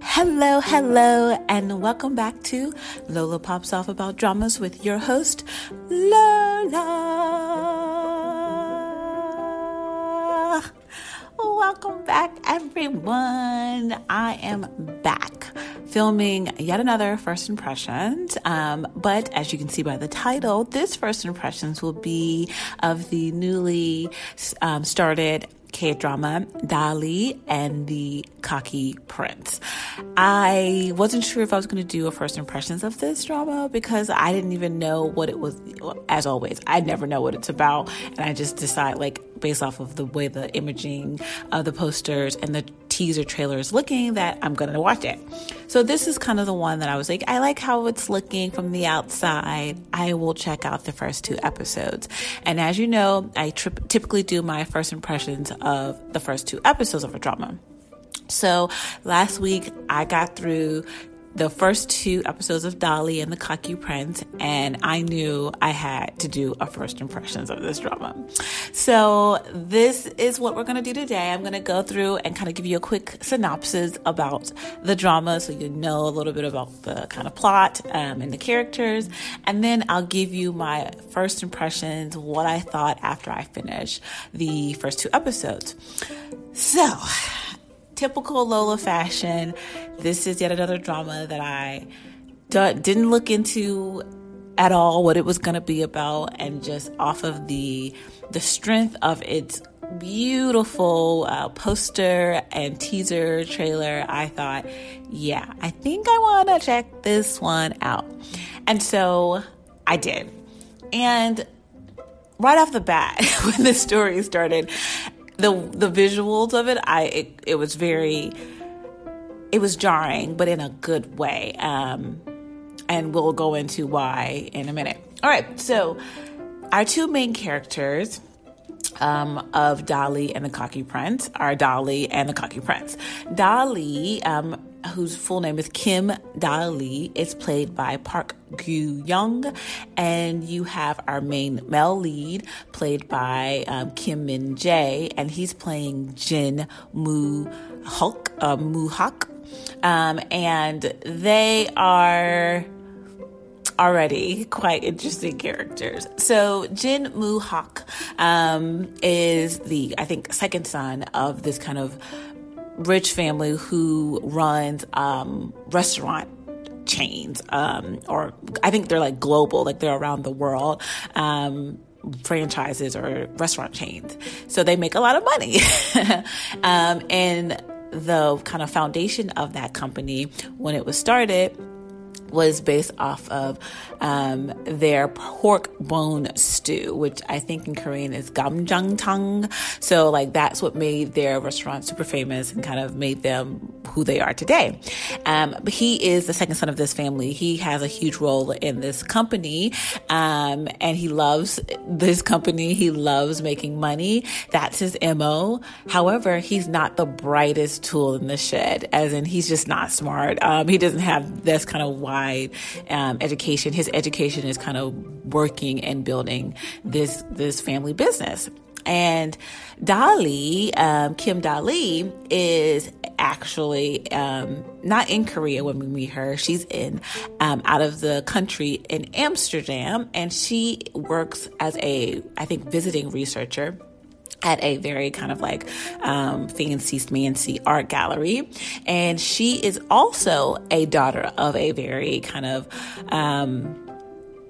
Hello, hello, and welcome back to Lola Pops Off About Dramas with your host, Lola. Welcome back, everyone. I am back filming yet another First Impressions. Um, but as you can see by the title, this First Impressions will be of the newly um, started K drama Dali and the Cocky Prince. I wasn't sure if I was going to do a first impressions of this drama because I didn't even know what it was. As always, I never know what it's about, and I just decide like based off of the way the imaging of the posters and the teaser trailer is looking that I'm going to watch it. So this is kind of the one that I was like, I like how it's looking from the outside. I will check out the first two episodes. And as you know, I tri- typically do my first impressions of the first two episodes of a drama. So last week I got through the first two episodes of Dali and the Cocky Prince, and I knew I had to do a first impressions of this drama. So, this is what we're going to do today. I'm going to go through and kind of give you a quick synopsis about the drama so you know a little bit about the kind of plot um, and the characters, and then I'll give you my first impressions, what I thought after I finish the first two episodes. So, typical Lola fashion, this is yet another drama that I d- didn't look into at all what it was going to be about and just off of the the strength of its beautiful uh, poster and teaser trailer i thought yeah i think i want to check this one out. And so i did. And right off the bat when the story started the the visuals of it, I it, it was very it was jarring, but in a good way. Um, and we'll go into why in a minute. All right, so our two main characters um, of Dali and the Cocky Prince are Dali and the Cocky Prince. Dali um, whose full name is Kim Dali, is played by Park Gyu Young, and you have our main male lead played by um, Kim Min Jae, and he's playing Jin Moo Hulk, uh, Moo Hak, um, and they are already quite interesting characters. So Jin Moo Hak um, is the, I think, second son of this kind of rich family who runs um, restaurant chains, um, or I think they're like global, like they're around the world. Um, franchises or restaurant chains. So they make a lot of money. um, and the kind of foundation of that company when it was started was based off of um, their pork bone stew, which I think in Korean is gamjatang. So like that's what made their restaurant super famous and kind of made them who they are today. Um, but he is the second son of this family. He has a huge role in this company, um, and he loves this company. He loves making money. That's his mo. However, he's not the brightest tool in the shed, as in he's just not smart. Um, he doesn't have this kind of wide um, education. His education is kind of working and building this this family business. And Dali, um, Kim Dali, is actually um, not in Korea when we meet her. She's in um, out of the country in Amsterdam, and she works as a, I think, visiting researcher at a very kind of like um, fancy fancy art gallery. And she is also a daughter of a very kind of um,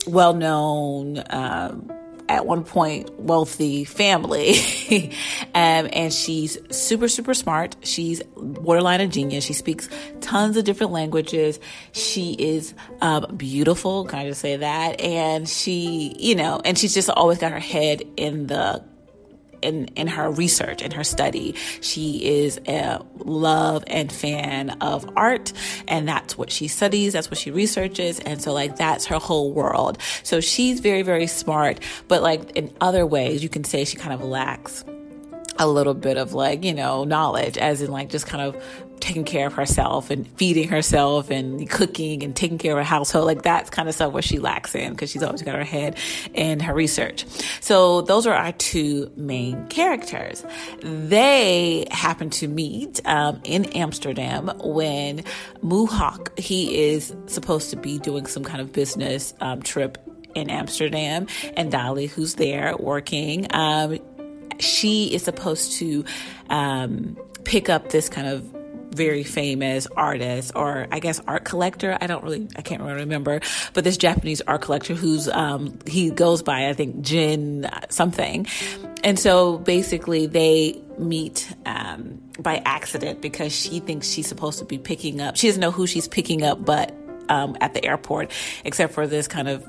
well-known um, at one point wealthy family. Um, and she's super super smart. She's borderline a genius. She speaks tons of different languages. She is um, beautiful can i just say that? And she you know and she's just always got her head in the in in her research and her study. She is a love and fan of art, and that's what she studies. That's what she researches, and so like that's her whole world. So she's very very smart, but like in other ways, you can say she kind of lacks a little bit of like, you know, knowledge, as in like just kind of taking care of herself and feeding herself and cooking and taking care of her household. Like that's kind of stuff where she lacks in because she's always got her head in her research. So those are our two main characters. They happen to meet um, in Amsterdam when Moo Hak, he is supposed to be doing some kind of business um, trip in Amsterdam, and Dali, who's there working, um, she is supposed to um, pick up this kind of very famous artist or I guess art collector. I don't really, I can't really remember, but this Japanese art collector who's, um, he goes by, I think, Jin something. And so basically they meet, um, by accident because she thinks she's supposed to be picking up, she doesn't know who she's picking up, but, um, at the airport, except for this kind of,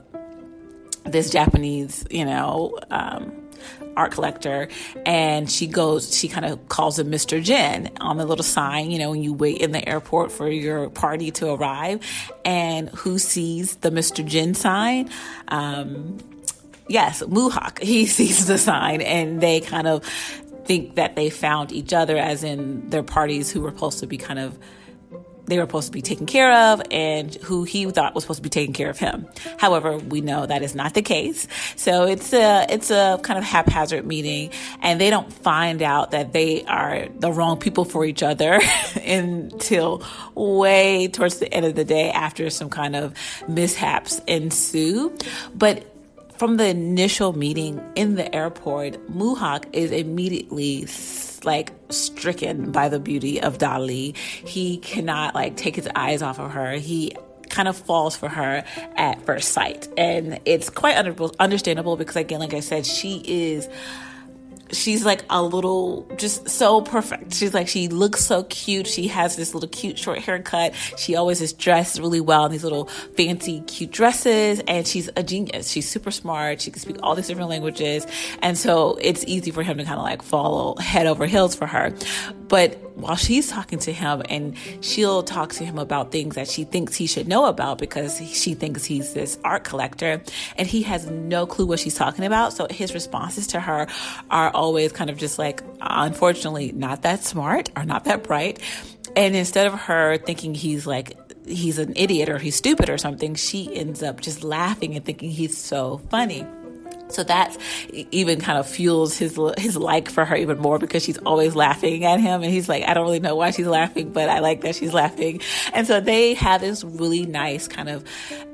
this Japanese, you know, um, art collector and she goes she kind of calls him Mr. Jin on the little sign you know when you wait in the airport for your party to arrive and who sees the Mr. Jin sign um, yes Moo Hak he sees the sign and they kind of think that they found each other as in their parties who were supposed to be kind of they were supposed to be taken care of and who he thought was supposed to be taking care of him. However, we know that is not the case. So it's a, it's a kind of haphazard meeting and they don't find out that they are the wrong people for each other until way towards the end of the day after some kind of mishaps ensue. But from the initial meeting in the airport, Moo Hak is immediately like stricken by the beauty of Dali. He cannot like take his eyes off of her. He kind of falls for her at first sight. And it's quite understandable because again, like I said, she is she's like a little just so perfect. She's like she looks so cute. She has this little cute short haircut. She always is dressed really well in these little fancy cute dresses and she's a genius. She's super smart. She can speak all these different languages. And so it's easy for him to kind of like follow head over heels for her. But while she's talking to him and she'll talk to him about things that she thinks he should know about because she thinks he's this art collector and he has no clue what she's talking about. So his responses to her are always kind of just like, unfortunately, not that smart or not that bright. And instead of her thinking he's like, he's an idiot or he's stupid or something, she ends up just laughing and thinking he's so funny. So that even kind of fuels his his like for her even more because she's always laughing at him, and he's like, I don't really know why she's laughing, but I like that she's laughing. And so they have this really nice kind of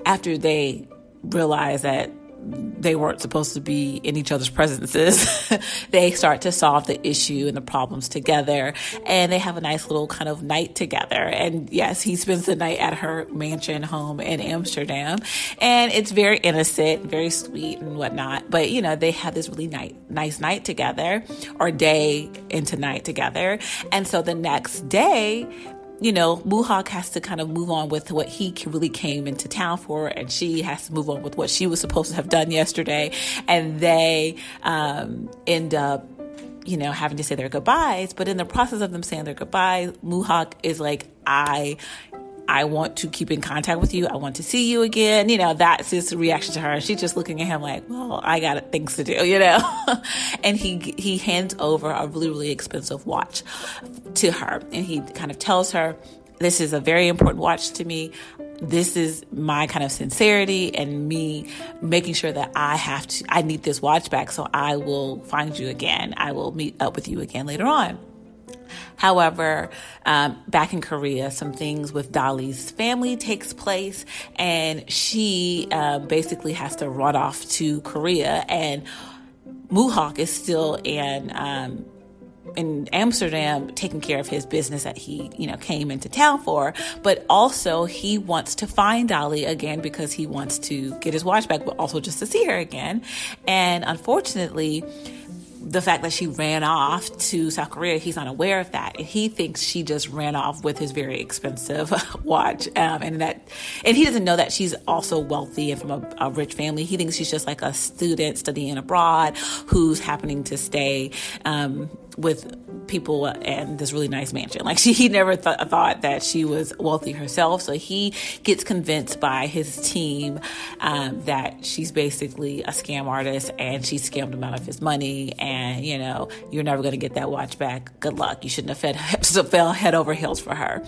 after they realize that they weren't supposed to be in each other's presences. they start to solve the issue and the problems together, and they have a nice little kind of night together. And yes, he spends the night at her mansion home in Amsterdam, and it's very innocent, very sweet, and whatnot. But you know, they have this really nice, nice night together, or day into night together. And so the next day, you know, Moo Hak has to kind of move on with what he really came into town for, and she has to move on with what she was supposed to have done yesterday. And they um, end up, you know, having to say their goodbyes. But in the process of them saying their goodbyes, Moo Hak is like, I I want to keep in contact with you. I want to see you again. You know, that's his reaction to her. She's just looking at him like, well, I got things to do, you know? and he, he hands over a really, really expensive watch to her. And he kind of tells her, this is a very important watch to me. This is my kind of sincerity and me making sure that I have to, I need this watch back. So I will find you again. I will meet up with you again later on. However, um, back in Korea, some things with Dali's family takes place, and she uh, basically has to run off to Korea, and Moo Hak is still in. Um, in Amsterdam taking care of his business that he, you know, came into town for, but also he wants to find Dali again because he wants to get his watch back, but also just to see her again. And unfortunately, the fact that she ran off to South Korea, he's not aware of that. And he thinks she just ran off with his very expensive watch. Um, and that, and he doesn't know that she's also wealthy and from a, a, rich family. He thinks she's just like a student studying abroad who's happening to stay, um, with people and this really nice mansion. Like she, he never th- thought that she was wealthy herself. So he gets convinced by his team um, that she's basically a scam artist and she scammed him out of his money. And you know, you're never going to get that watch back. Good luck. You shouldn't have fed, fell head over heels for her.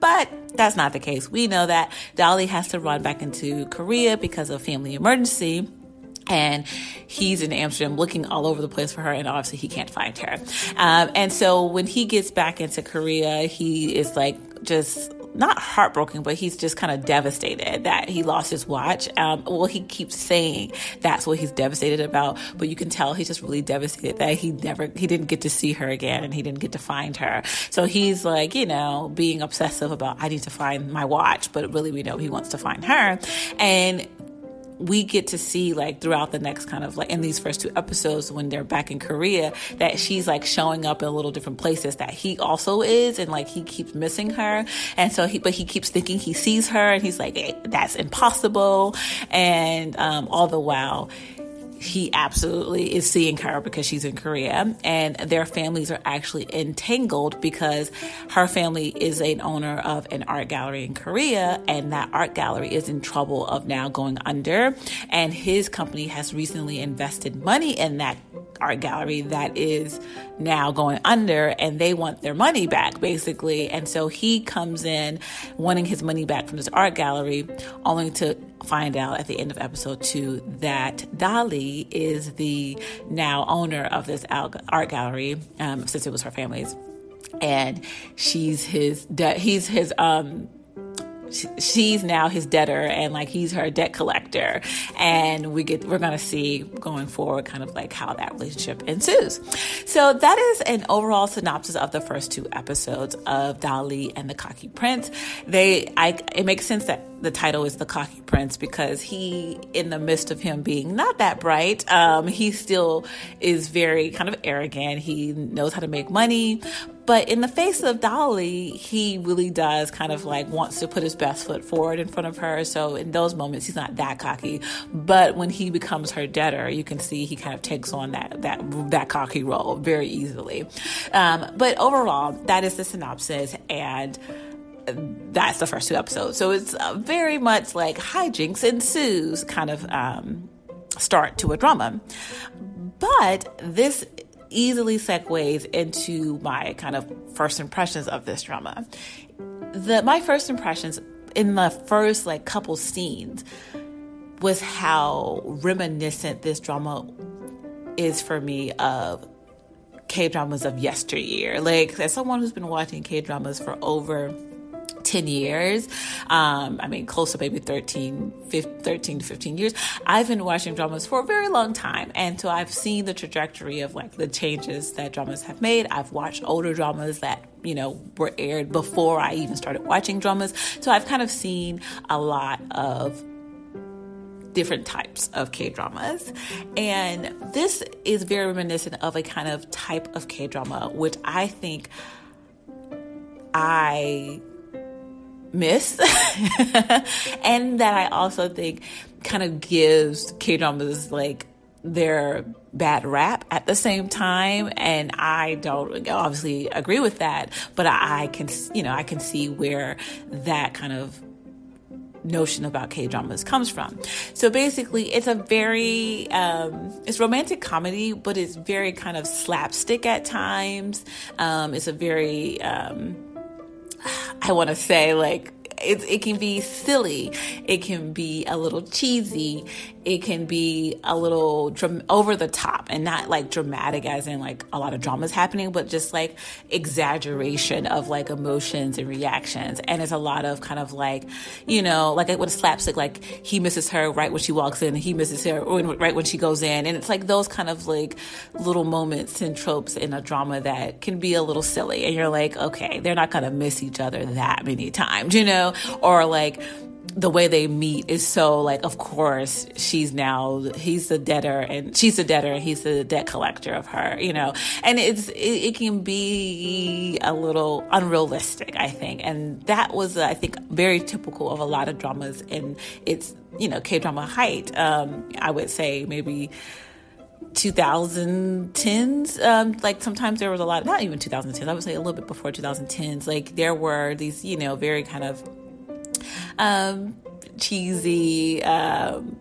But that's not the case. We know that Dali has to run back into Korea because of family emergency and he's in Amsterdam looking all over the place for her, and obviously he can't find her. Um, and so when he gets back into Korea, he is like just not heartbroken, but he's just kind of devastated that he lost his watch. Um, well, he keeps saying that's what he's devastated about, but you can tell he's just really devastated that he never, he didn't get to see her again and he didn't get to find her. So he's like, you know, being obsessive about, I need to find my watch, but really we know he wants to find her. And we get to see like throughout the next kind of like in these first two episodes when they're back in Korea that she's like showing up in a little different places that he also is and like he keeps missing her. And so he but he keeps thinking he sees her and he's like hey, that's impossible. And um, all the while he absolutely is seeing her because she's in Korea and their families are actually entangled because her family is an owner of an art gallery in Korea and that art gallery is in trouble of now going under and his company has recently invested money in that art gallery that is now going under and they want their money back basically. And so he comes in wanting his money back from this art gallery only to find out at the end of episode two that Dali is the now owner of this art gallery, um, since it was her family's, and she's his he's his um she's now his debtor and like he's her debt collector. And we get we're going to see going forward kind of like how that relationship ensues. So that is an overall synopsis of the first two episodes of Dali and the Cocky Prince. They I it makes sense that the title is the cocky prince because he in the midst of him being not that bright um, he still is very kind of arrogant he knows how to make money but in the face of Dali, he really does kind of like wants to put his best foot forward in front of her. So in those moments, he's not that cocky. But when he becomes her debtor, you can see he kind of takes on that that that cocky role very easily. Um, but overall, that is the synopsis and that's the first two episodes. So it's very much like hijinks ensues kind of um, start to a drama. But this easily segues into my kind of first impressions of this drama. The my first impressions in the first like couple scenes was how reminiscent this drama is for me of K dramas of yesteryear. Like as someone who's been watching K dramas for over 10 years. Um, I mean, close to maybe 13, 15, 13 to 15 years. I've been watching dramas for a very long time. And so I've seen the trajectory of like the changes that dramas have made. I've watched older dramas that, you know, were aired before I even started watching dramas. So I've kind of seen a lot of different types of K dramas. And this is very reminiscent of a kind of type of K drama, which I think I miss and that I also think kind of gives K dramas like their bad rap at the same time and I don't obviously agree with that but I, can you know I can see where that kind of notion about K dramas comes from. So basically, it's a very um, it's romantic comedy, but it's very kind of slapstick at times. Um, it's a very um, I want to say like it, it can be silly. It can be a little cheesy. It can be a little over the top and not like dramatic as in like a lot of dramas happening, but just like exaggeration of like emotions and reactions. And it's a lot of kind of like, you know, like with slapstick, like he misses her right when she walks in and he misses her right when she goes in. And it's like those kind of like little moments and tropes in a drama that can be a little silly. And you're like, okay, they're not going to miss each other that many times, you know? Or like, the way they meet is so like of course she's now he's the debtor and she's the debtor and he's the debt collector of her you know? And it's it, it can be a little unrealistic i think. And that was i think very typical of a lot of dramas in its you know k-drama height. Um i would say maybe 2010s um, like sometimes there was a lot not even 2010s i would say a little bit before 2010s like there were these you know very kind of um, cheesy, um,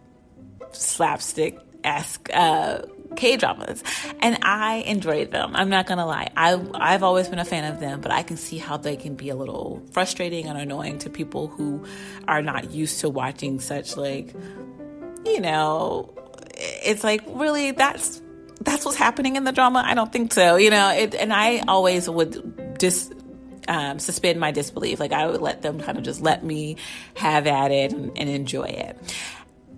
slapstick esque uh, K dramas, and I enjoyed them. I'm not gonna lie. I I've always been a fan of them, but I can see how they can be a little frustrating and annoying to people who are not used to watching such like, you know, it's like really that's that's what's happening in the drama. I don't think so. You know, it, and I always would just um, suspend my disbelief. Like I would let them kind of just let me have at it and, and enjoy it.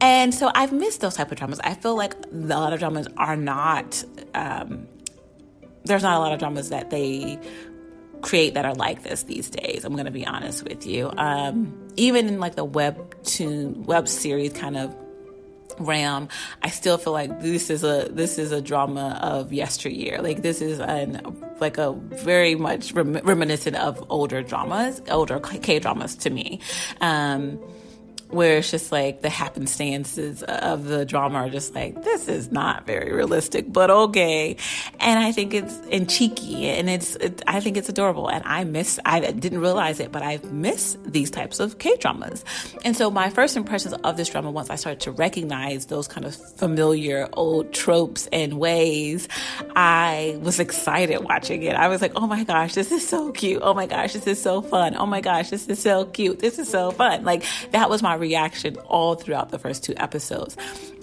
And so I've missed those type of dramas. I feel like a lot of dramas are not. Um, there's not a lot of dramas that they create that are like this these days. I'm going to be honest with you. Um, even in like the webtoon web series kind of ram i still feel like this is a this is a drama of yesteryear. Like this is an like a very much rem- reminiscent of older dramas older k dramas to me. Um where it's just like the happenstances of the drama are just like this is not very realistic but okay. And i think it's and cheeky and it's it, i think it's adorable. And i miss i didn't realize it but i miss these types of k dramas and so my first impressions of this drama once i started to recognize those kind of familiar old tropes and ways i was excited watching it. I was like oh my gosh this is so cute. Oh my gosh this is so fun. Oh my gosh this is so cute. This is so fun. Like that was my reaction all throughout the first two episodes.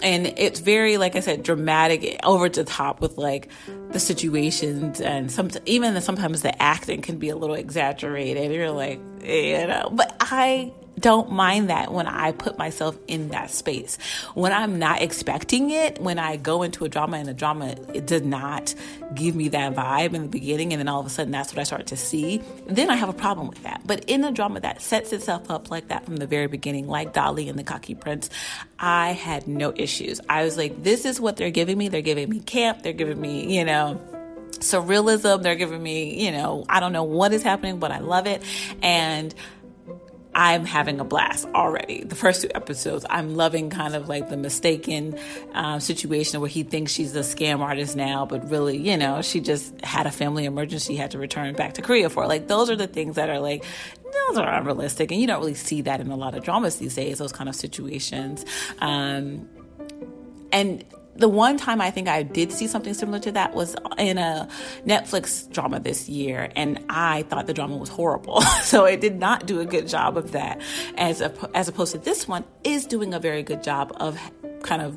And it's very, like I said, dramatic, over the top with like the situations and some, even sometimes the acting can be a little exaggerated. You're like, you know, but I don't mind that when I put myself in that space. When I'm not expecting it, when I go into a drama and a drama it does not give me that vibe in the beginning and then all of a sudden that's what I start to see, then I have a problem with that. But in a drama that sets itself up like that from the very beginning, like Dali and the Cocky Prince, I had no issues. I was like, this is what they're giving me. They're giving me camp. They're giving me, you know, surrealism. They're giving me, you know, I don't know what is happening, but I love it. And I'm having a blast already. The first two episodes, I'm loving kind of like the mistaken um, situation where he thinks she's a scam artist now, but really, you know, she just had a family emergency, had to return back to Korea for. Like, those are the things that are like, those are unrealistic. And you don't really see that in a lot of dramas these days, those kind of situations. Um, and the one time I think I did see something similar to that was in a Netflix drama this year, and I thought the drama was horrible. so it did not do a good job of that, as a, as opposed to this one is doing a very good job of kind of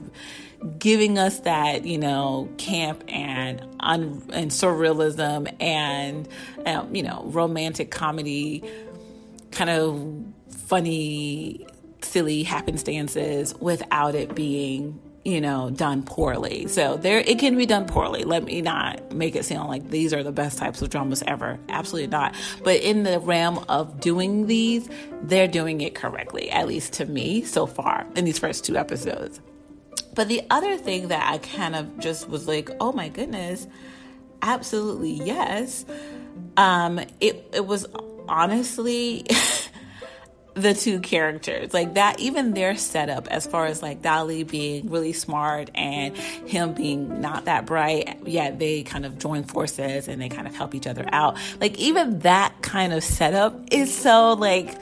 giving us that you know camp and un, and surrealism and um, you know romantic comedy, kind of funny, silly happenstances without it being you know, done poorly. So there, it can be done poorly. Let me not make it sound like these are the best types of dramas ever. Absolutely not. But in the realm of doing these, they're doing it correctly, at least to me so far in these first two episodes. But the other thing that I kind of just was like, oh my goodness, absolutely yes. Um, it it was honestly the two characters. Like that even their setup as far as like Dali being really smart and him being not that bright yet they kind of join forces and they kind of help each other out. Like even that kind of setup is so like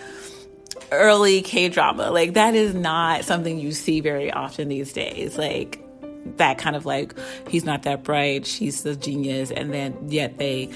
early K drama like that is not something you see very often these days. Like that kind of like he's not that bright she's the genius and then yet they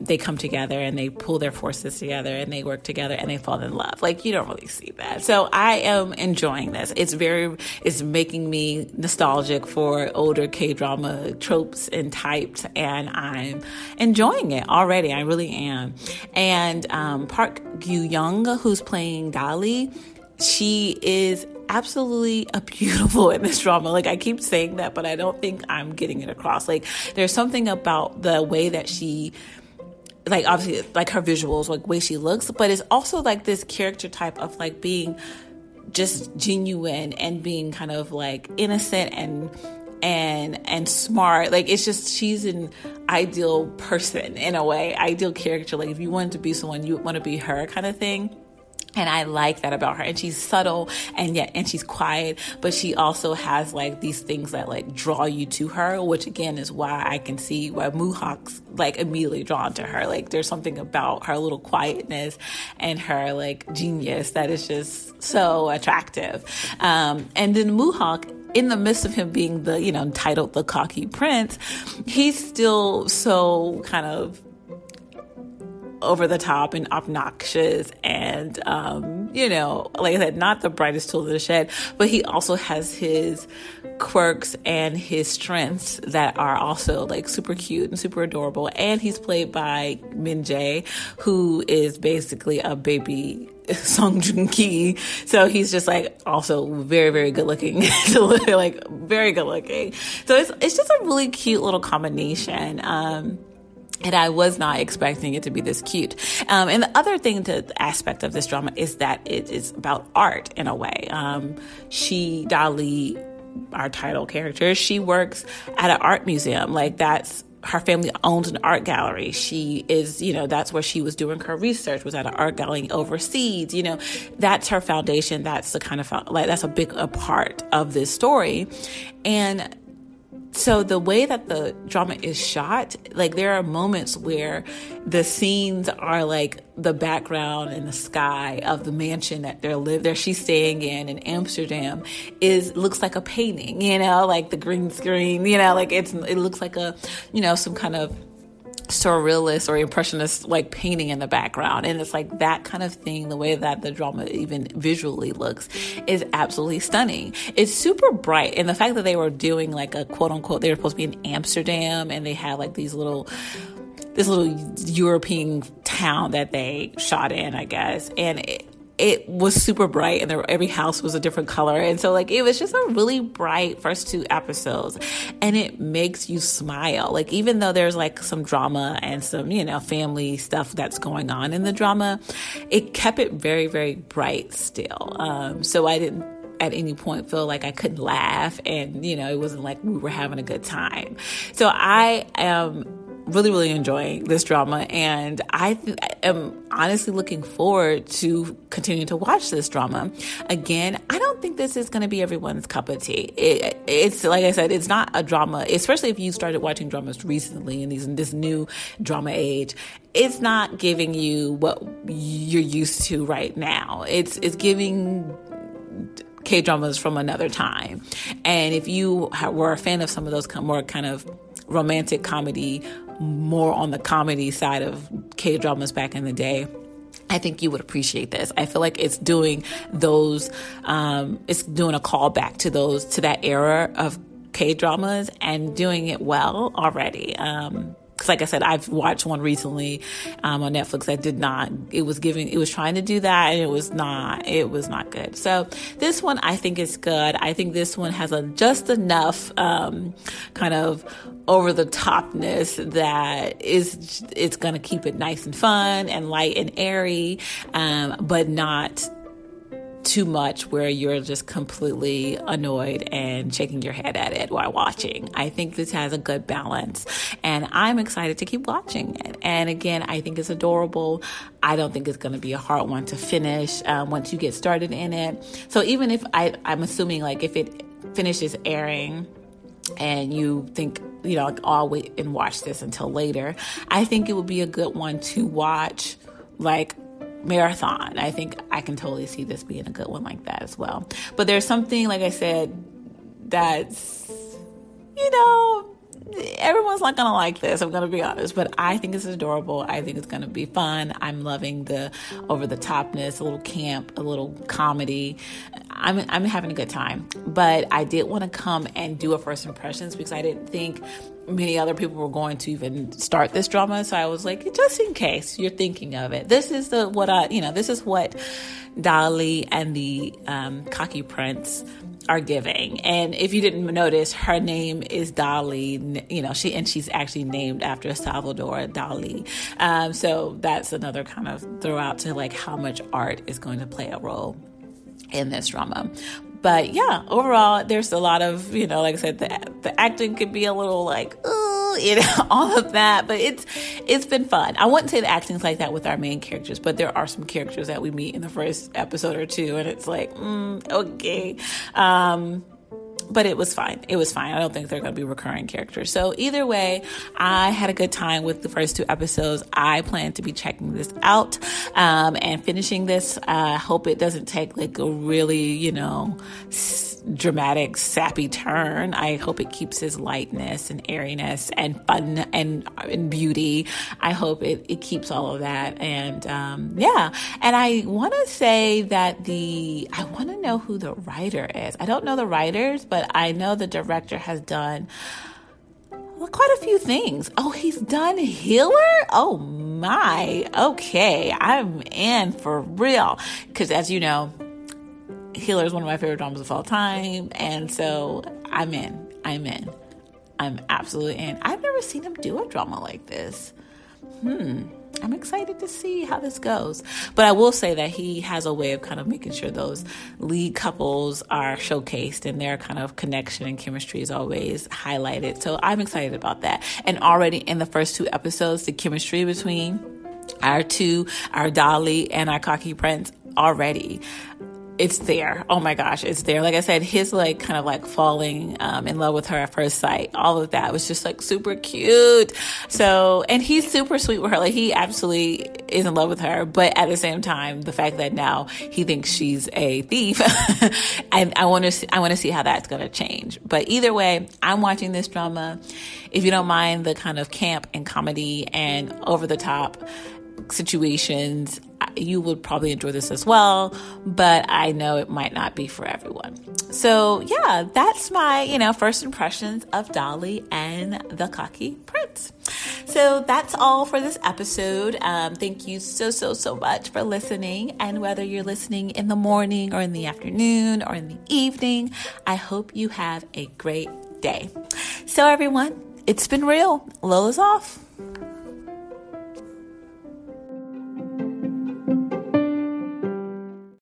they come together and they pull their forces together and they work together and they fall in love. Like you don't really see that. So I am enjoying this. It's very, it's making me nostalgic for older K drama tropes and types, and I'm enjoying it already. I really am. And um, Park Gyu Young, who's playing Dali, she is absolutely a beautiful in this drama. Like I keep saying that, but I don't think I'm getting it across. Like there's something about the way that she like obviously like her visuals, like way she looks, but it's also like this character type of like being just genuine and being kind of like innocent and and and smart. Like it's just she's an ideal person in a way, ideal character. Like if you wanted to be someone, you want to be her kind of thing. And I like that about her. And she's subtle and yet, and she's quiet, but she also has like these things that like draw you to her, which again is why I can see why Moo Hak's like immediately drawn to her. Like there's something about her little quietness and her like genius that is just so attractive. Um, and then Moo Hak in the midst of him being the, you know, titled the cocky prince, he's still so kind of over the top and obnoxious and um, you know like i said not the brightest tool in the shed but he also has his quirks and his strengths that are also like super cute and super adorable and he's played by min jae who is basically a baby Song Joong Ki. So he's just like also very, very good looking. like very good looking. So it's it's just a really cute little combination. Um, and I was not expecting it to be this cute. Um, and the other thing, to aspect of this drama is that it is about art in a way. Um, she, Dali, our title character, she works at an art museum. Like that's her family owns an art gallery. She is, you know, that's where she was doing her research, was at an art gallery overseas. You know, that's her foundation. That's the kind of, like, that's a big a part of this story. And so the way that the drama is shot like there are moments where the scenes are like the background and the sky of the mansion that they're live there she's staying in in amsterdam is looks like a painting you know like the green screen you know like it's it looks like a you know some kind of surrealist or impressionist like painting in the background. And it's like that kind of thing the way that the drama even visually looks is absolutely stunning. It's super bright and the fact that they were doing like a quote unquote they were supposed to be in amsterdam and they had like these little this little european town that they shot in i guess. And it, it was super bright and there, every house was a different color. And so like it was just a really bright first two episodes and it makes you smile. Like even though there's like some drama and some, you know, family stuff that's going on in the drama, it kept it very, very bright still. Um, so I didn't at any point feel like I couldn't laugh and you know it wasn't like we were having a good time. So I am really, really enjoying this drama, and I th- am honestly looking forward to continuing to watch this drama. Again, I don't think this is going to be everyone's cup of tea. It, it's like I said, it's not a drama, especially if you started watching dramas recently in these in this new drama age. It's not giving you what you're used to right now. It's it's giving K dramas from another time. And if you were a fan of some of those more kind of romantic comedy more on the comedy side of K dramas back in the day. I think you would appreciate this. I feel like it's doing those, um, it's doing a callback to those, to that era of K dramas and doing it well already. Um, because like I said, I've watched one recently um, on Netflix that did not. It was giving. It was trying to do that, and it was not. It was not good. So this one, I think is good. I think this one has a just enough um, kind of over the topness that is it's going to keep it nice and fun and light and airy, um, but not too much where you're just completely annoyed and shaking your head at it while watching. I think this has a good balance and I'm excited to keep watching it. And again, I think it's adorable. I don't think it's going to be a hard one to finish um, once you get started in it. So even if I, I'm assuming like if it finishes airing, and you think, you know, like, oh, I'll wait and watch this until later, I think it would be a good one to watch like marathon. I think I can totally see this being a good one like that as well. But there's something, like I said, that's, you know, everyone's not gonna like this. I'm gonna be honest, but I think it's adorable. I think it's gonna be fun. I'm loving the over the topness, a little camp, a little comedy. I'm I'm having a good time. But I did want to come and do a first impressions because I didn't think many other people were going to even start this drama. So I was like, just in case you're thinking of it, this is the what I you know this is what Dali and the um, Cocky Prince are giving. And if you didn't notice, her name is Dali. You know, she and she's actually named after Salvador Dali. Um, so that's another kind of throw out to like how much art is going to play a role in this drama but yeah, overall, there's a lot of, you know, like I said, the, the acting could be a little like, ooh, you know, all of that, but it's, it's been fun. I wouldn't say the acting's like that with our main characters, but there are some characters that we meet in the first episode or two, and it's like, mm, okay. Um, but it was fine. It was fine. I don't think they're going to be recurring characters. So either way, I had a good time with the first two episodes. I plan to be checking this out um, and finishing this. I uh, hope it doesn't take like a really, you know, dramatic, sappy turn. I hope it keeps his lightness and airiness and fun and, and beauty. I hope it, it keeps all of that. And um, yeah, and I want to say that the, I want to know who the writer is. I don't know the writers, but I know the director has done quite a few things. Oh, he's done Healer? Oh my. Okay. I'm in for real. Because as you know, Healer is one of my favorite dramas of all time. And so I'm in. I'm in. I'm absolutely in. I've never seen him do a drama like this. Hmm. I'm excited to see how this goes. But I will say that he has a way of kind of making sure those lead couples are showcased and their kind of connection and chemistry is always highlighted. So I'm excited about that. And already in the first two episodes, the chemistry between our two, our Dali and our cocky prince already it's there. Oh my gosh, it's there. Like I said, his like kind of like falling um, in love with her at first sight, all of that was just like super cute. So, and he's super sweet with her. Like he absolutely is in love with her, but at the same time, the fact that now he thinks she's a thief, and I want to, I want to see how that's going to change. But either way, I'm watching this drama. If you don't mind the kind of camp and comedy and over the top situations, you would probably enjoy this as well, but I know it might not be for everyone. So, yeah, that's my, you know, first impressions of Dali and the Cocky Prince. So, that's all for this episode. Um, thank you so, so, so much for listening. And whether you're listening in the morning or in the afternoon or in the evening, I hope you have a great day. So, everyone, it's been real. Lola's off.